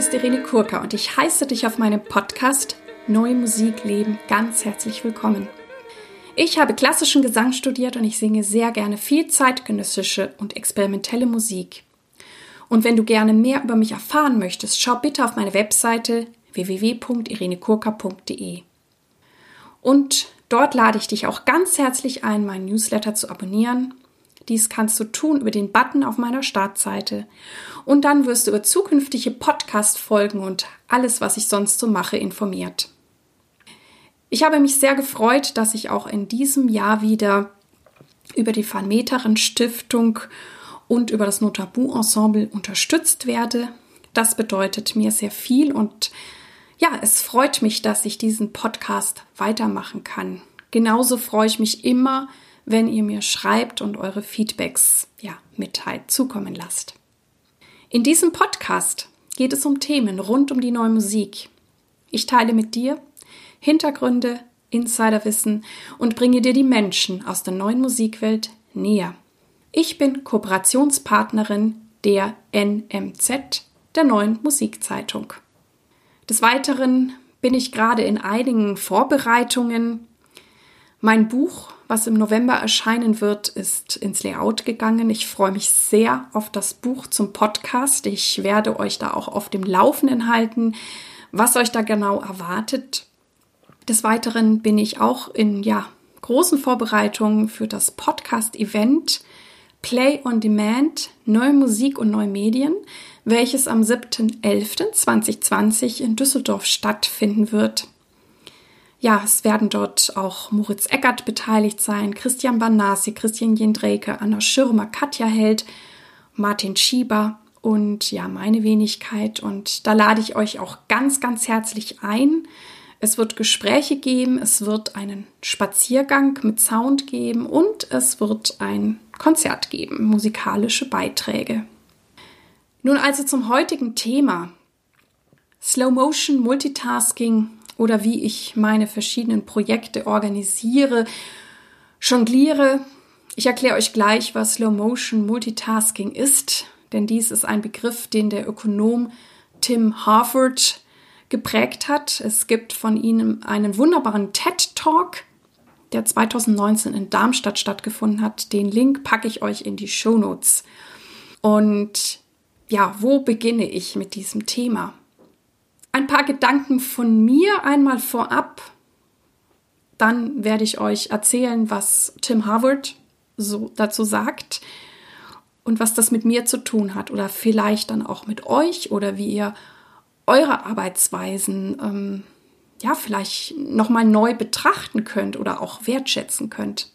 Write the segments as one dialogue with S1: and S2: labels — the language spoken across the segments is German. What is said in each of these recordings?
S1: ist Irene Kurka und ich heiße dich auf meinem Podcast Neue Musik leben ganz herzlich willkommen. Ich habe klassischen Gesang studiert und ich singe sehr gerne viel zeitgenössische und experimentelle Musik. Und wenn du gerne mehr über mich erfahren möchtest, schau bitte auf meine Webseite www.irenekurka.de. Und dort lade ich dich auch ganz herzlich ein, meinen Newsletter zu abonnieren dies kannst du tun über den Button auf meiner Startseite. Und dann wirst du über zukünftige Podcast-Folgen und alles, was ich sonst so mache, informiert. Ich habe mich sehr gefreut, dass ich auch in diesem Jahr wieder über die Van Meteren Stiftung und über das Notabu Ensemble unterstützt werde. Das bedeutet mir sehr viel und ja, es freut mich, dass ich diesen Podcast weitermachen kann. Genauso freue ich mich immer, wenn ihr mir schreibt und eure Feedbacks ja, mitteilt, zukommen lasst. In diesem Podcast geht es um Themen rund um die neue Musik. Ich teile mit dir Hintergründe, Insiderwissen und bringe dir die Menschen aus der neuen Musikwelt näher. Ich bin Kooperationspartnerin der NMZ, der neuen Musikzeitung. Des Weiteren bin ich gerade in einigen Vorbereitungen. Mein Buch was im November erscheinen wird, ist ins Layout gegangen. Ich freue mich sehr auf das Buch zum Podcast. Ich werde euch da auch auf dem Laufenden halten, was euch da genau erwartet. Des Weiteren bin ich auch in ja, großen Vorbereitungen für das Podcast-Event Play on Demand, neue Musik und neue Medien, welches am 7.11.2020 in Düsseldorf stattfinden wird ja, es werden dort auch Moritz Eckert beteiligt sein, Christian Banasi, Christian Jendreke, Anna Schirmer, Katja Held, Martin Schieber und ja, meine Wenigkeit. Und da lade ich euch auch ganz, ganz herzlich ein. Es wird Gespräche geben, es wird einen Spaziergang mit Sound geben und es wird ein Konzert geben, musikalische Beiträge. Nun also zum heutigen Thema. Slow Motion Multitasking oder wie ich meine verschiedenen Projekte organisiere, jongliere. Ich erkläre euch gleich, was Slow Motion Multitasking ist, denn dies ist ein Begriff, den der Ökonom Tim Harford geprägt hat. Es gibt von ihm einen wunderbaren TED Talk, der 2019 in Darmstadt stattgefunden hat. Den Link packe ich euch in die Show Notes. Und ja, wo beginne ich mit diesem Thema? Ein paar Gedanken von mir einmal vorab. Dann werde ich euch erzählen, was Tim Harvard so dazu sagt und was das mit mir zu tun hat oder vielleicht dann auch mit euch oder wie ihr eure Arbeitsweisen ähm, ja vielleicht nochmal neu betrachten könnt oder auch wertschätzen könnt.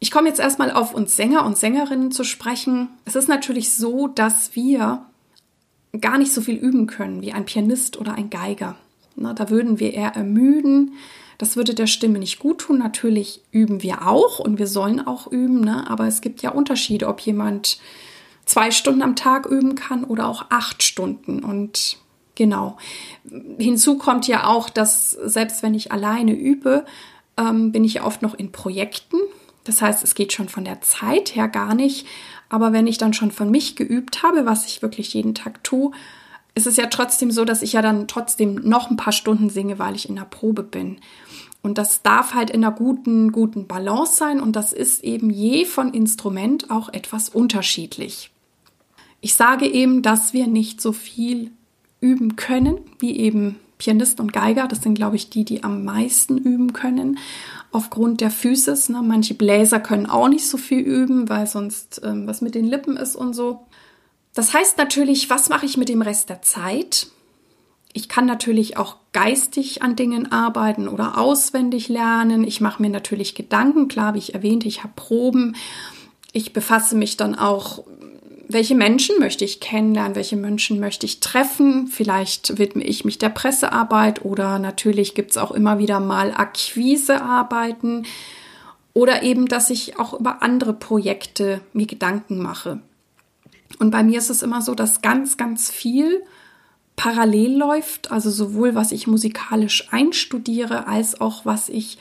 S1: Ich komme jetzt erstmal auf uns Sänger und Sängerinnen zu sprechen. Es ist natürlich so, dass wir gar nicht so viel üben können wie ein Pianist oder ein Geiger. Na, da würden wir eher ermüden. Das würde der Stimme nicht gut tun. Natürlich üben wir auch und wir sollen auch üben, ne? aber es gibt ja Unterschiede, ob jemand zwei Stunden am Tag üben kann oder auch acht Stunden. Und genau. Hinzu kommt ja auch, dass selbst wenn ich alleine übe, ähm, bin ich ja oft noch in Projekten. Das heißt, es geht schon von der Zeit her gar nicht. Aber wenn ich dann schon von mich geübt habe, was ich wirklich jeden Tag tue, ist es ja trotzdem so, dass ich ja dann trotzdem noch ein paar Stunden singe, weil ich in der Probe bin. Und das darf halt in einer guten, guten Balance sein und das ist eben je von Instrument auch etwas unterschiedlich. Ich sage eben, dass wir nicht so viel üben können, wie eben Pianist und Geiger. Das sind, glaube ich, die, die am meisten üben können aufgrund der Füße. Ne? Manche Bläser können auch nicht so viel üben, weil sonst ähm, was mit den Lippen ist und so. Das heißt natürlich, was mache ich mit dem Rest der Zeit? Ich kann natürlich auch geistig an Dingen arbeiten oder auswendig lernen. Ich mache mir natürlich Gedanken, klar, wie ich erwähnte, ich habe Proben. Ich befasse mich dann auch welche Menschen möchte ich kennenlernen, welche Menschen möchte ich treffen. Vielleicht widme ich mich der Pressearbeit oder natürlich gibt es auch immer wieder mal Akquisearbeiten oder eben, dass ich auch über andere Projekte mir Gedanken mache. Und bei mir ist es immer so, dass ganz, ganz viel parallel läuft, also sowohl was ich musikalisch einstudiere, als auch was ich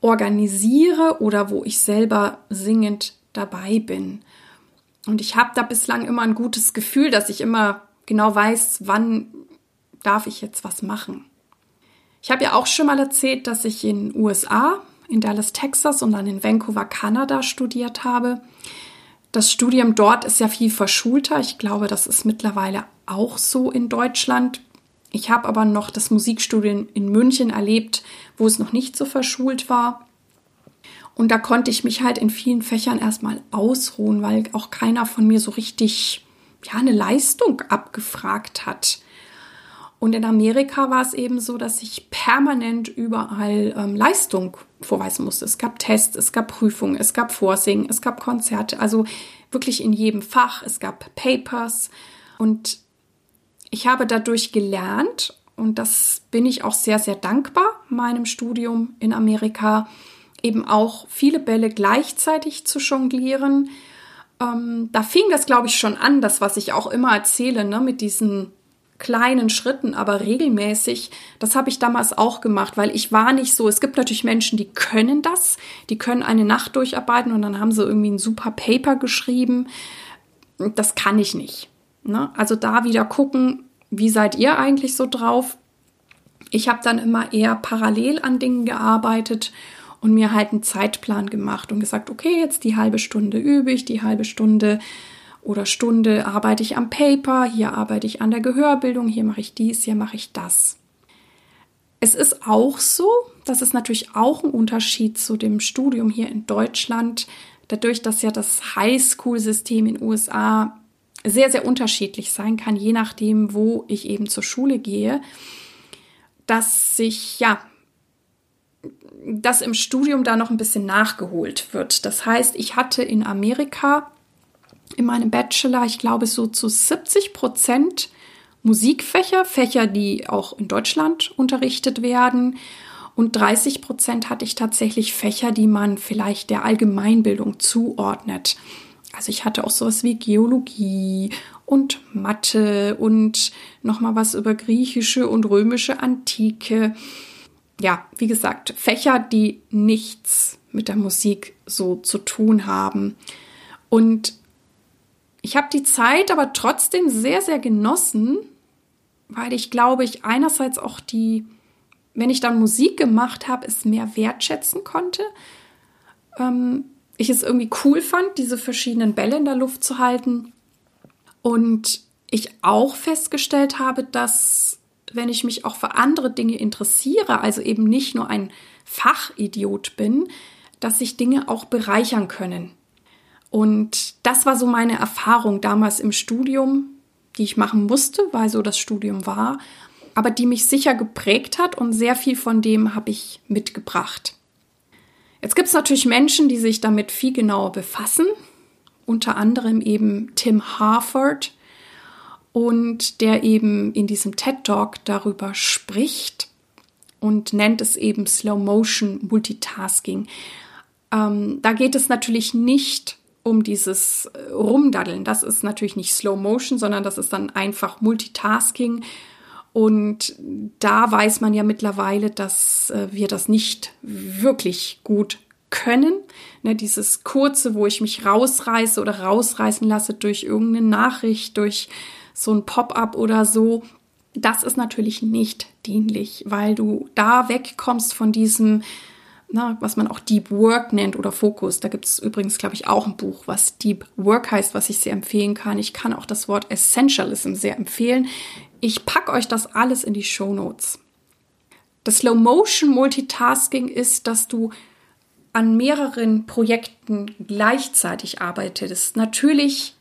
S1: organisiere oder wo ich selber singend dabei bin. Und ich habe da bislang immer ein gutes Gefühl, dass ich immer genau weiß, wann darf ich jetzt was machen. Ich habe ja auch schon mal erzählt, dass ich in USA, in Dallas, Texas und dann in Vancouver, Kanada studiert habe. Das Studium dort ist ja viel verschulter. Ich glaube, das ist mittlerweile auch so in Deutschland. Ich habe aber noch das Musikstudium in München erlebt, wo es noch nicht so verschult war. Und da konnte ich mich halt in vielen Fächern erstmal ausruhen, weil auch keiner von mir so richtig ja eine Leistung abgefragt hat. Und in Amerika war es eben so, dass ich permanent überall ähm, Leistung vorweisen musste. Es gab Tests, es gab Prüfungen, es gab Vorsingen, es gab Konzerte, also wirklich in jedem Fach. Es gab Papers und ich habe dadurch gelernt und das bin ich auch sehr, sehr dankbar meinem Studium in Amerika, eben auch viele Bälle gleichzeitig zu jonglieren. Ähm, da fing das, glaube ich, schon an, das, was ich auch immer erzähle, ne, mit diesen kleinen Schritten, aber regelmäßig. Das habe ich damals auch gemacht, weil ich war nicht so. Es gibt natürlich Menschen, die können das, die können eine Nacht durcharbeiten und dann haben sie irgendwie ein super Paper geschrieben. Das kann ich nicht. Ne? Also da wieder gucken, wie seid ihr eigentlich so drauf? Ich habe dann immer eher parallel an Dingen gearbeitet und mir halt einen Zeitplan gemacht und gesagt, okay, jetzt die halbe Stunde übe ich, die halbe Stunde oder Stunde arbeite ich am Paper, hier arbeite ich an der Gehörbildung, hier mache ich dies, hier mache ich das. Es ist auch so, das ist natürlich auch ein Unterschied zu dem Studium hier in Deutschland, dadurch, dass ja das Highschool-System in USA sehr, sehr unterschiedlich sein kann, je nachdem, wo ich eben zur Schule gehe, dass sich, ja, dass im Studium da noch ein bisschen nachgeholt wird. Das heißt, ich hatte in Amerika in meinem Bachelor, ich glaube, so zu 70 Prozent Musikfächer, Fächer, die auch in Deutschland unterrichtet werden. Und 30 Prozent hatte ich tatsächlich Fächer, die man vielleicht der Allgemeinbildung zuordnet. Also ich hatte auch sowas wie Geologie und Mathe und nochmal was über griechische und römische Antike. Ja, wie gesagt, Fächer, die nichts mit der Musik so zu tun haben. Und ich habe die Zeit aber trotzdem sehr, sehr genossen, weil ich glaube, ich einerseits auch die, wenn ich dann Musik gemacht habe, es mehr wertschätzen konnte. Ähm, ich es irgendwie cool fand, diese verschiedenen Bälle in der Luft zu halten. Und ich auch festgestellt habe, dass wenn ich mich auch für andere Dinge interessiere, also eben nicht nur ein Fachidiot bin, dass sich Dinge auch bereichern können. Und das war so meine Erfahrung damals im Studium, die ich machen musste, weil so das Studium war, aber die mich sicher geprägt hat und sehr viel von dem habe ich mitgebracht. Jetzt gibt es natürlich Menschen, die sich damit viel genauer befassen, unter anderem eben Tim Harford und der eben in diesem TED Talk darüber spricht und nennt es eben Slow Motion Multitasking. Ähm, da geht es natürlich nicht um dieses äh, Rumdaddeln. Das ist natürlich nicht Slow Motion, sondern das ist dann einfach Multitasking. Und da weiß man ja mittlerweile, dass äh, wir das nicht wirklich gut können. Ne, dieses kurze, wo ich mich rausreiße oder rausreißen lasse durch irgendeine Nachricht, durch so ein Pop-up oder so, das ist natürlich nicht dienlich, weil du da wegkommst von diesem na, was man auch Deep Work nennt oder Fokus. Da gibt es übrigens, glaube ich, auch ein Buch, was Deep Work heißt, was ich sehr empfehlen kann. Ich kann auch das Wort Essentialism sehr empfehlen. Ich packe euch das alles in die Show Notes. Das Slow Motion Multitasking ist, dass du an mehreren Projekten gleichzeitig arbeitest. Natürlich,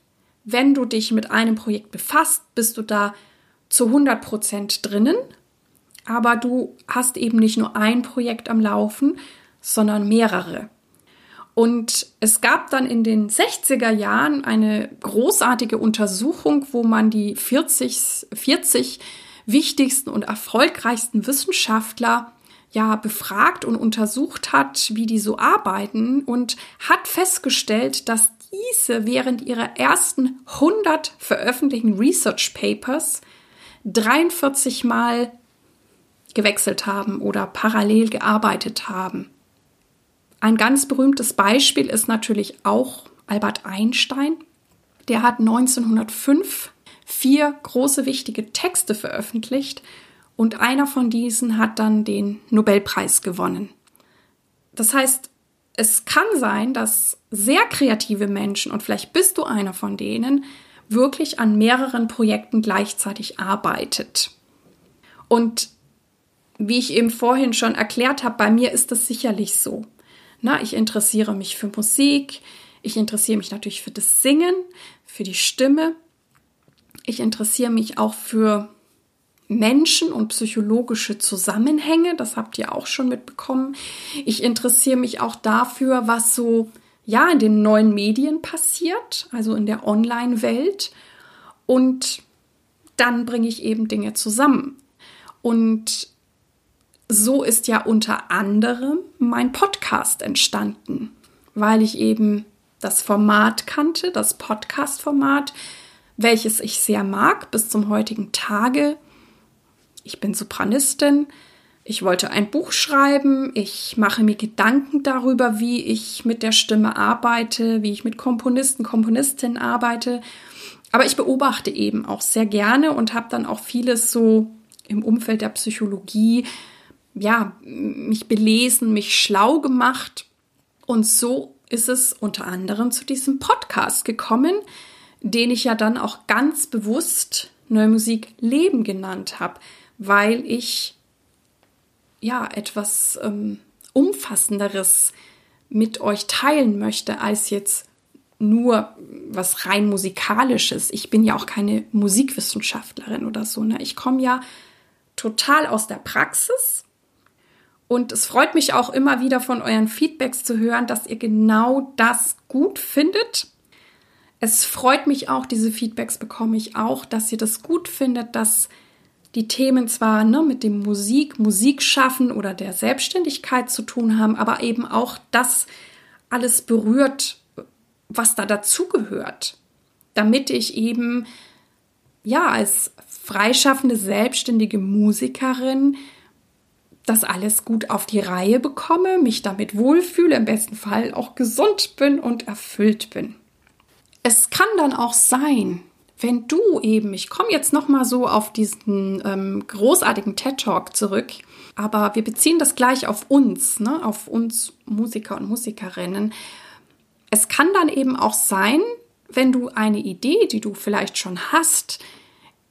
S1: wenn du dich mit einem Projekt befasst, bist du da zu 100 Prozent drinnen aber du hast eben nicht nur ein Projekt am Laufen, sondern mehrere. Und es gab dann in den 60er Jahren eine großartige Untersuchung, wo man die 40, 40 wichtigsten und erfolgreichsten Wissenschaftler ja befragt und untersucht hat, wie die so arbeiten und hat festgestellt, dass diese während ihrer ersten 100 veröffentlichten Research Papers 43 Mal gewechselt haben oder parallel gearbeitet haben. Ein ganz berühmtes Beispiel ist natürlich auch Albert Einstein. Der hat 1905 vier große wichtige Texte veröffentlicht und einer von diesen hat dann den Nobelpreis gewonnen. Das heißt, es kann sein, dass sehr kreative Menschen, und vielleicht bist du einer von denen, wirklich an mehreren Projekten gleichzeitig arbeitet. Und wie ich eben vorhin schon erklärt habe, bei mir ist das sicherlich so. Na, ich interessiere mich für Musik, ich interessiere mich natürlich für das Singen, für die Stimme. Ich interessiere mich auch für Menschen und psychologische Zusammenhänge, das habt ihr auch schon mitbekommen. Ich interessiere mich auch dafür, was so ja in den neuen Medien passiert, also in der Online-Welt. Und dann bringe ich eben Dinge zusammen. Und so ist ja unter anderem mein Podcast entstanden, weil ich eben das Format kannte, das Podcast-Format, welches ich sehr mag bis zum heutigen Tage. Ich bin Sopranistin. Ich wollte ein Buch schreiben. Ich mache mir Gedanken darüber, wie ich mit der Stimme arbeite, wie ich mit Komponisten, Komponistinnen arbeite. Aber ich beobachte eben auch sehr gerne und habe dann auch vieles so im Umfeld der Psychologie ja, mich belesen, mich schlau gemacht. Und so ist es unter anderem zu diesem Podcast gekommen, den ich ja dann auch ganz bewusst Neue Musik Leben genannt habe, weil ich ja etwas ähm, Umfassenderes mit euch teilen möchte als jetzt nur was rein musikalisches. Ich bin ja auch keine Musikwissenschaftlerin oder so. Ne? Ich komme ja total aus der Praxis und es freut mich auch immer wieder von euren Feedbacks zu hören, dass ihr genau das gut findet. Es freut mich auch, diese Feedbacks bekomme ich auch, dass ihr das gut findet, dass die Themen zwar ne, mit dem Musik, Musikschaffen oder der Selbstständigkeit zu tun haben, aber eben auch das alles berührt, was da dazugehört, damit ich eben ja als freischaffende selbstständige Musikerin das alles gut auf die Reihe bekomme, mich damit wohlfühle, im besten Fall auch gesund bin und erfüllt bin. Es kann dann auch sein, wenn du eben, ich komme jetzt noch mal so auf diesen ähm, großartigen TED Talk zurück, aber wir beziehen das gleich auf uns, ne, auf uns Musiker und Musikerinnen. Es kann dann eben auch sein, wenn du eine Idee, die du vielleicht schon hast,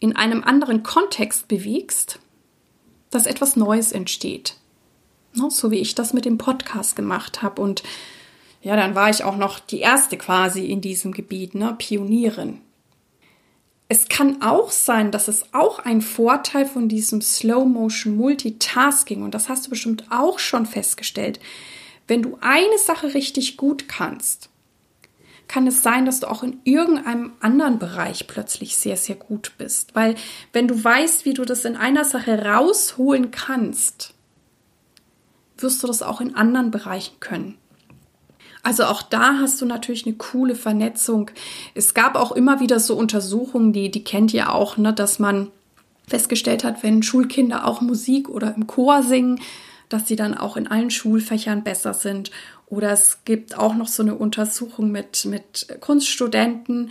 S1: in einem anderen Kontext bewegst, dass etwas Neues entsteht. Ne, so wie ich das mit dem Podcast gemacht habe. Und ja, dann war ich auch noch die erste quasi in diesem Gebiet, ne, Pionierin. Es kann auch sein, dass es auch ein Vorteil von diesem Slow Motion Multitasking, und das hast du bestimmt auch schon festgestellt, wenn du eine Sache richtig gut kannst, kann es sein, dass du auch in irgendeinem anderen Bereich plötzlich sehr, sehr gut bist. Weil wenn du weißt, wie du das in einer Sache rausholen kannst, wirst du das auch in anderen Bereichen können. Also auch da hast du natürlich eine coole Vernetzung. Es gab auch immer wieder so Untersuchungen, die, die kennt ihr auch, ne, dass man festgestellt hat, wenn Schulkinder auch Musik oder im Chor singen, dass sie dann auch in allen Schulfächern besser sind. Oder es gibt auch noch so eine Untersuchung mit, mit Kunststudenten,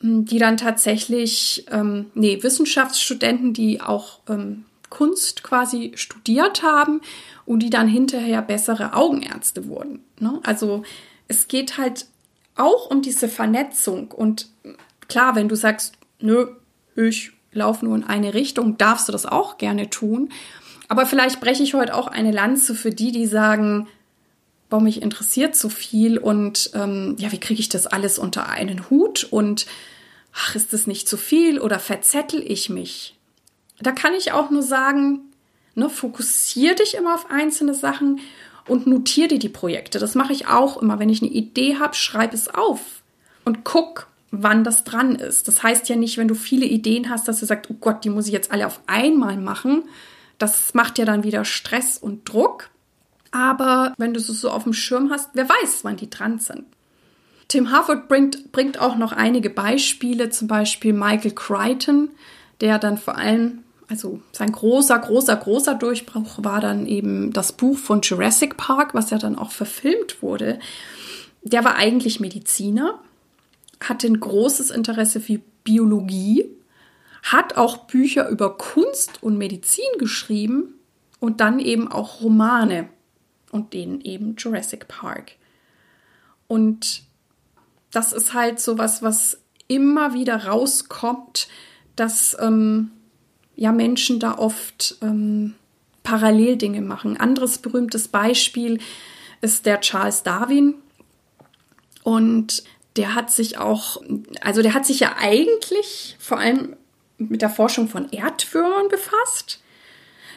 S1: die dann tatsächlich, ähm, nee, Wissenschaftsstudenten, die auch ähm, Kunst quasi studiert haben und die dann hinterher bessere Augenärzte wurden. Ne? Also es geht halt auch um diese Vernetzung. Und klar, wenn du sagst, nö, ich laufe nur in eine Richtung, darfst du das auch gerne tun. Aber vielleicht breche ich heute auch eine Lanze für die, die sagen, boah, mich interessiert so viel und ähm, ja, wie kriege ich das alles unter einen Hut und ach, ist das nicht zu viel oder verzettel ich mich? Da kann ich auch nur sagen, ne, fokussier dich immer auf einzelne Sachen und notiere dir die Projekte. Das mache ich auch immer. Wenn ich eine Idee habe, schreib es auf und guck, wann das dran ist. Das heißt ja nicht, wenn du viele Ideen hast, dass du sagst, oh Gott, die muss ich jetzt alle auf einmal machen, das macht ja dann wieder Stress und Druck. Aber wenn du es so auf dem Schirm hast, wer weiß, wann die dran sind. Tim Harford bringt, bringt auch noch einige Beispiele, zum Beispiel Michael Crichton, der dann vor allem, also sein großer, großer, großer Durchbruch war dann eben das Buch von Jurassic Park, was ja dann auch verfilmt wurde. Der war eigentlich Mediziner, hatte ein großes Interesse für Biologie hat auch Bücher über Kunst und Medizin geschrieben und dann eben auch Romane und denen eben Jurassic Park. Und das ist halt so was, was immer wieder rauskommt, dass ähm, ja Menschen da oft ähm, Paralleldinge machen. Anderes berühmtes Beispiel ist der Charles Darwin. Und der hat sich auch, also der hat sich ja eigentlich vor allem mit der Forschung von Erdwürmern befasst.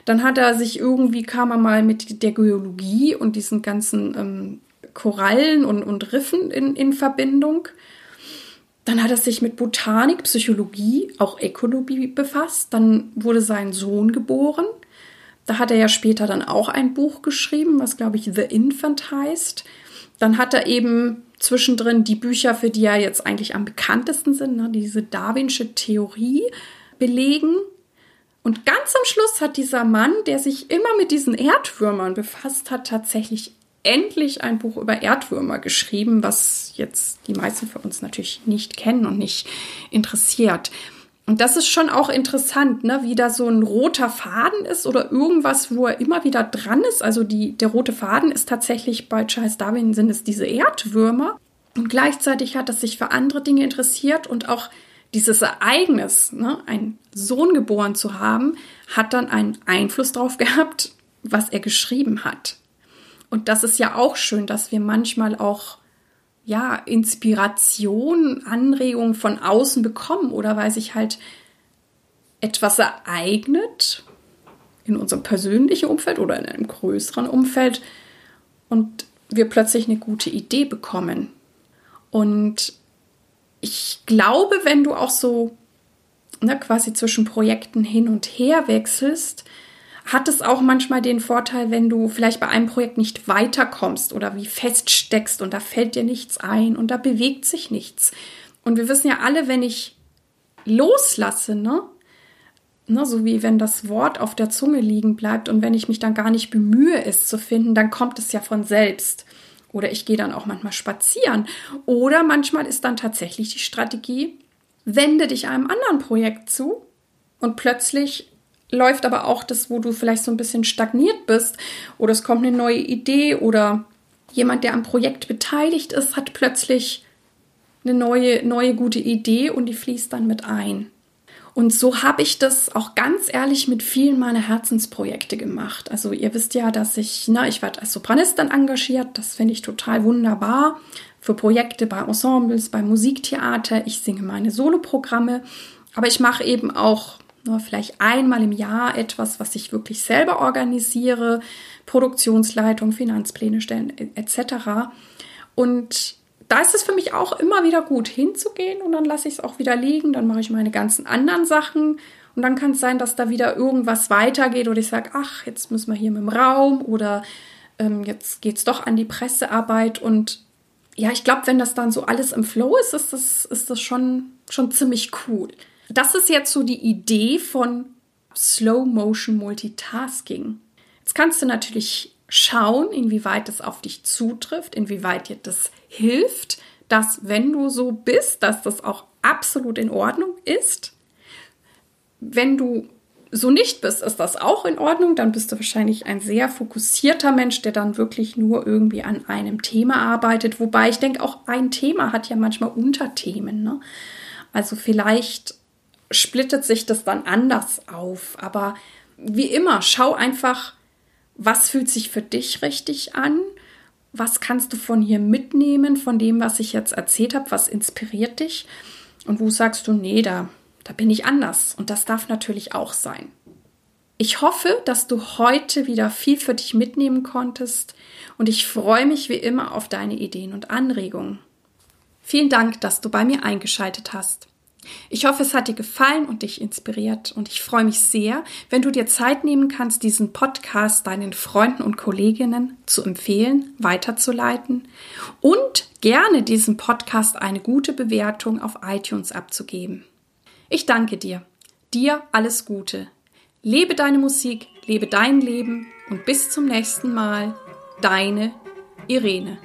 S1: Dann hat er sich irgendwie, kam er mal mit der Geologie und diesen ganzen ähm, Korallen und, und Riffen in, in Verbindung. Dann hat er sich mit Botanik, Psychologie, auch Ökologie befasst. Dann wurde sein Sohn geboren. Da hat er ja später dann auch ein Buch geschrieben, was glaube ich The Infant heißt. Dann hat er eben zwischendrin die Bücher, für die ja jetzt eigentlich am bekanntesten sind, ne, diese Darwinsche Theorie belegen. Und ganz am Schluss hat dieser Mann, der sich immer mit diesen Erdwürmern befasst hat, tatsächlich endlich ein Buch über Erdwürmer geschrieben, was jetzt die meisten von uns natürlich nicht kennen und nicht interessiert. Und das ist schon auch interessant, ne, wie da so ein roter Faden ist oder irgendwas, wo er immer wieder dran ist. Also die, der rote Faden ist tatsächlich bei Charles Darwin sind es diese Erdwürmer. Und gleichzeitig hat er sich für andere Dinge interessiert und auch dieses Ereignis, ne, einen Sohn geboren zu haben, hat dann einen Einfluss darauf gehabt, was er geschrieben hat. Und das ist ja auch schön, dass wir manchmal auch ja, Inspiration, Anregung von außen bekommen oder weil sich halt etwas ereignet in unserem persönlichen Umfeld oder in einem größeren Umfeld und wir plötzlich eine gute Idee bekommen. Und ich glaube, wenn du auch so ne, quasi zwischen Projekten hin und her wechselst, hat es auch manchmal den Vorteil, wenn du vielleicht bei einem Projekt nicht weiterkommst oder wie feststeckst und da fällt dir nichts ein und da bewegt sich nichts. Und wir wissen ja alle, wenn ich loslasse, ne? Ne, so wie wenn das Wort auf der Zunge liegen bleibt und wenn ich mich dann gar nicht bemühe, es zu finden, dann kommt es ja von selbst. Oder ich gehe dann auch manchmal spazieren. Oder manchmal ist dann tatsächlich die Strategie, wende dich einem anderen Projekt zu und plötzlich läuft aber auch das, wo du vielleicht so ein bisschen stagniert bist oder es kommt eine neue Idee oder jemand, der am Projekt beteiligt ist, hat plötzlich eine neue, neue gute Idee und die fließt dann mit ein. Und so habe ich das auch ganz ehrlich mit vielen meiner Herzensprojekte gemacht. Also ihr wisst ja, dass ich, na, ich werde als Sopranistin engagiert. Das finde ich total wunderbar. Für Projekte bei Ensembles, bei Musiktheater. Ich singe meine Soloprogramme. Aber ich mache eben auch nur vielleicht einmal im Jahr etwas, was ich wirklich selber organisiere, Produktionsleitung, Finanzpläne stellen etc. Und da ist es für mich auch immer wieder gut hinzugehen und dann lasse ich es auch wieder liegen, dann mache ich meine ganzen anderen Sachen und dann kann es sein, dass da wieder irgendwas weitergeht oder ich sage, ach, jetzt müssen wir hier mit dem Raum oder ähm, jetzt geht es doch an die Pressearbeit und ja, ich glaube, wenn das dann so alles im Flow ist, ist das, ist das schon, schon ziemlich cool. Das ist jetzt so die Idee von Slow Motion Multitasking. Jetzt kannst du natürlich schauen, inwieweit es auf dich zutrifft, inwieweit dir das hilft, dass wenn du so bist, dass das auch absolut in Ordnung ist. Wenn du so nicht bist, ist das auch in Ordnung. Dann bist du wahrscheinlich ein sehr fokussierter Mensch, der dann wirklich nur irgendwie an einem Thema arbeitet. Wobei ich denke, auch ein Thema hat ja manchmal Unterthemen. Ne? Also vielleicht splittet sich das dann anders auf. Aber wie immer, schau einfach, was fühlt sich für dich richtig an? Was kannst du von hier mitnehmen, von dem, was ich jetzt erzählt habe? Was inspiriert dich? Und wo sagst du, nee, da, da bin ich anders. Und das darf natürlich auch sein. Ich hoffe, dass du heute wieder viel für dich mitnehmen konntest und ich freue mich wie immer auf deine Ideen und Anregungen. Vielen Dank, dass du bei mir eingeschaltet hast. Ich hoffe, es hat dir gefallen und dich inspiriert und ich freue mich sehr, wenn du dir Zeit nehmen kannst, diesen Podcast deinen Freunden und Kolleginnen zu empfehlen, weiterzuleiten und gerne diesem Podcast eine gute Bewertung auf iTunes abzugeben. Ich danke dir. Dir alles Gute. Lebe deine Musik, lebe dein Leben und bis zum nächsten Mal. Deine Irene.